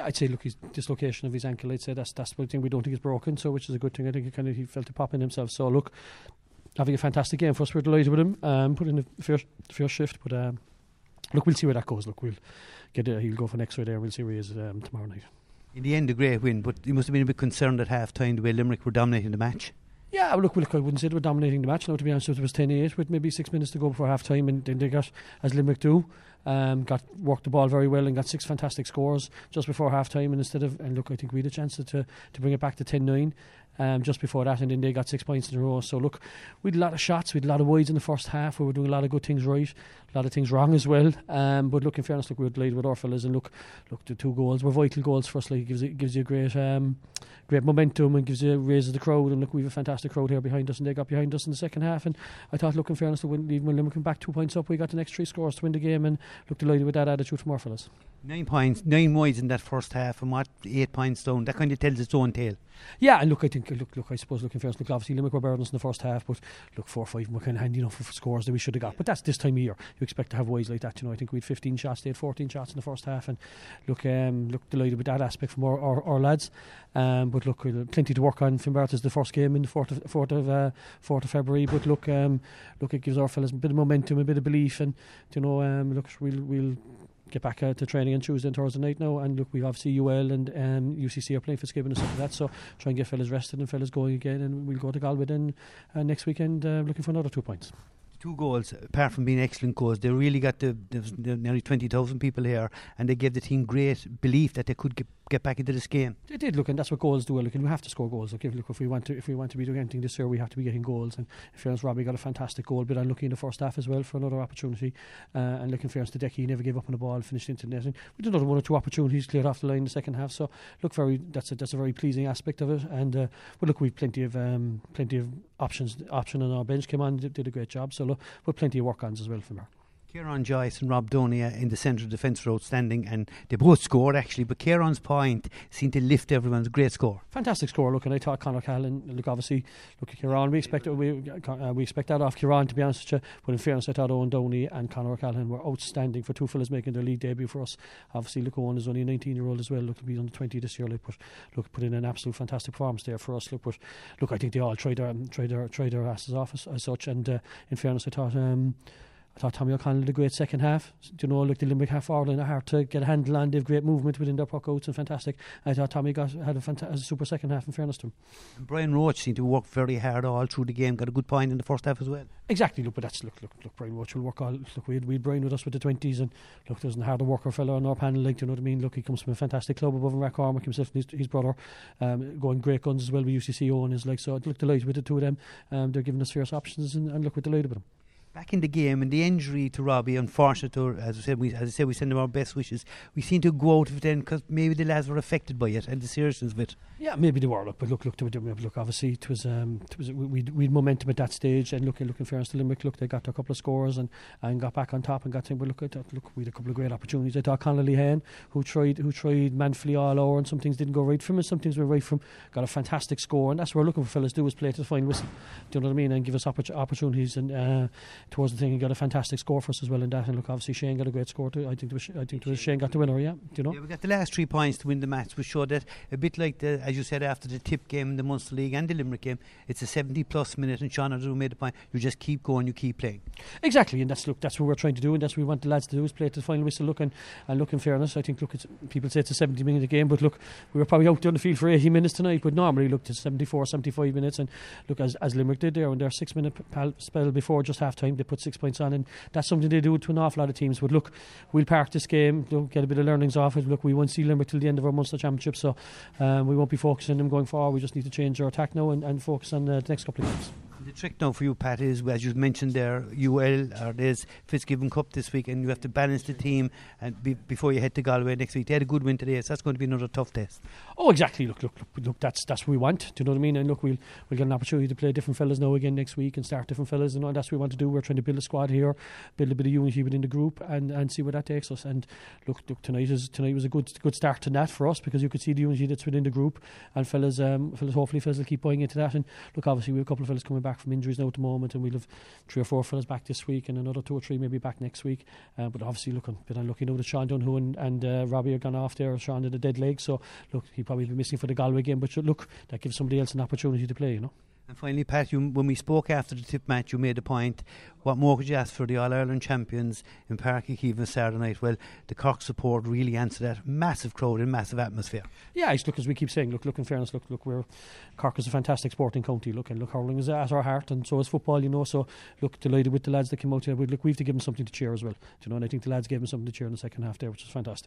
Yeah, I'd say look, his dislocation of his ankle. I'd say that's that's the thing we don't think is broken, so which is a good thing. I think he kind of he felt it pop in himself. So look, having a fantastic game for us. We're delighted with him. Um, put in the first fair shift, but um, look, we'll see where that goes. Look, we'll get it. He'll go for next week there. We'll see where he is um, tomorrow night. In the end, a great win, but you must have been a bit concerned at half time the way Limerick were dominating the match. Yeah, look, look, I wouldn't say they were dominating the match. Now, to be honest, it was 10 8 with maybe six minutes to go before half time, and then they got, as Limerick do, um, got worked the ball very well and got six fantastic scores just before half time. And instead of, and look, I think we had a chance to, to bring it back to 10 9 um, just before that, and then they got six points in a row. So look, we had a lot of shots, we had a lot of wides in the first half. We were doing a lot of good things right, a lot of things wrong as well. Um, but look, in fairness, look, we were delighted with our fellas, and look, look, the two goals were vital goals for us. Like, it gives it gives you a great, um, great momentum and gives you raises the crowd. And look, we have a fantastic crowd here behind us, and they got behind us in the second half. And I thought, look, in fairness, even when Limerick came back two points up, we got the next three scores to win the game, and look delighted with that attitude from our fellas. Nine points, nine wides in that first half, and what eight points down. That kind of tells its own tale. Yeah, and look, I think look, look, I suppose looking first, look, obviously Limerick were better in the first half, but look, four five were kind of handy enough for scores that we should have got. But that's this time of year. You expect to have ways like that. You know, I think we had 15 shots, they had 14 shots in the first half, and look, um, look delighted with that aspect from our, our, our lads. Um, but look, plenty to work on. Finbarrett is the first game in the fourth of fourth of, uh, fourth of February. But look, um, look, it gives our fellas a bit of momentum, a bit of belief, and you know, um, look, we'll we'll get back uh, to training on Tuesday and Thursday night now. And look, we obviously UL and um, UCC are playing Fitzgibbon and stuff like that. So try and get fellas rested and fellas going again. And we'll go to Galway then uh, next weekend uh, looking for another two points two goals, apart from being excellent goals, they really got the, the, the nearly 20,000 people here and they gave the team great belief that they could get, get back into this game. They did, look, and that's what goals do. Look, and we have to score goals. Look, if, look, if we want to if we want to be doing anything this year, we have to be getting goals. And in fairness, Robbie got a fantastic goal, but I'm looking in the first half as well for another opportunity. Uh, and looking fairness to Decky, he never gave up on the ball, finished into the netting. We did another one or two opportunities cleared off the line in the second half. So look, very that's a, that's a very pleasing aspect of it. And uh, but look, we've plenty of um, plenty of options. Option on our bench came on, did, did a great job. So look, we've plenty of work on as well from her. Kieran Joyce and Rob Downey in the centre of defence were outstanding and they both scored actually, but Kieran's point seemed to lift everyone's great score. Fantastic score, look, and I thought Conor Callan, look, obviously, look at Kieran, we expect, we, uh, we expect that off Kieran to be honest with you, but in fairness, I thought Owen Downey and Conor Callan were outstanding for two fellas making their league debut for us. Obviously, look, Owen is only a 19 year old as well, look, be under 20 this year, like, but look, put in an absolute fantastic performance there for us, look, but look, I think they all tried their, tried their, tried their asses off as, as such, and uh, in fairness, I thought, um, I thought Tommy O'Connell did a great second half. Do you know, like the Limerick half forward are hard to get a handle on. They've great movement within their puck outs and fantastic. I thought Tommy got had a, fanta- a super second half. In fairness to him, and Brian Roche seemed to work very hard all through the game. Got a good point in the first half as well. Exactly. Look, but that's look, look, look. Brian Roche will work all. Look, we had, we had Brian with us with the twenties, and look, there's a harder worker fellow on our panel. Like, do you know what I mean? Look, he comes from a fantastic club above in Rathcormac himself and his, his brother, um, going great guns as well with UCC Owen is like. So look delighted with the two of them. Um, they're giving us fierce options, and, and look, we're delighted with them back in the game and the injury to Robbie, unfortunate, or as I said, we as I said, we send him our best wishes. We seem to go out of it then because maybe the lads were affected by it and the seriousness of it. Yeah, maybe they were. Look, but look, look, look. Obviously, it was um, it was we we momentum at that stage, and looking looking fairness to Limerick, look, they got a couple of scores and, and got back on top and got to. But look, at look, we had a couple of great opportunities. I thought Conor Cahalane, who tried who tried manfully all over, and some things didn't go right from him, and some things went right from. Got a fantastic score, and that's what we're looking for fellas do is play to the final whistle. Do you know what I mean? And give us opportunities and uh, towards the thing He got a fantastic score for us as well in that. And look, obviously Shane got a great score too. I think was, I think was Shane got the winner. Yeah, do you know? Yeah, we got the last three points to win the match, which showed that a bit like the as you said after the Tipp game in the Munster League and the Limerick game, it's a 70 plus minute, and Sean O'Donoghue made the point. You just keep going, you keep playing. Exactly, and that's look, that's what we're trying to do, and that's what we want the lads to do is play to the final whistle. Look and, and look in fairness, I think look, it's, people say it's a 70 minute game, but look, we were probably out on the field for 80 minutes tonight, but normally look to 74, 75 minutes, and look as as Limerick did there, in their six minute spell before just half time, they put six points on, and that's something they do to an awful lot of teams. But look, we'll park this game, get a bit of learnings off it. Look, we won't see Limerick till the end of our Munster Championship, so um, we won't be focusing on them going forward. We just need to change our attack now and, and focus on the next couple of games. The trick now for you, Pat, is as you mentioned there, UL or there's Fitzgibbon Cup this week, and you have to balance the team and be, before you head to Galway next week. They had a good win today, so that's going to be another tough test. Oh, exactly. Look, look, look, look. That's that's what we want. Do you know what I mean? And look, we'll we'll get an opportunity to play different fellas now again next week and start different fellas, and all that's what we want to do. We're trying to build a squad here, build a bit of unity within the group, and, and see where that takes us. And look, look, tonight is tonight was a good good start to that for us because you could see the unity that's within the group, and fellas, um, fellas, hopefully fellas will keep buying into that. And look, obviously we have a couple of fellas coming back back from injuries now at the moment, and we'll have three or four fellas back this week, and another two or three maybe back next week. Uh, but obviously, looking a bit unlucky now that Sean O'Donoghue and, and uh, Robbie are gone off there. Sean did a dead leg, so look, he'll probably be missing for the Galway game. But look, that gives somebody else an opportunity to play, you know. And finally, Pat, you, when we spoke after the Tipp match, you made a point. What more could you ask for the All Ireland champions in Uí Chaoimh Saturday night? Well, the Cork support really answered that. Massive crowd and massive atmosphere. Yeah, it's, look, as we keep saying, look, look, in fairness, look, look, we're Cork is a fantastic sporting county. Look, and look, hurling is at our heart, and so is football, you know. So, look, delighted with the lads that came out here. Look, we have to give them something to cheer as well. You know, and I think the lads gave them something to cheer in the second half there, which is fantastic.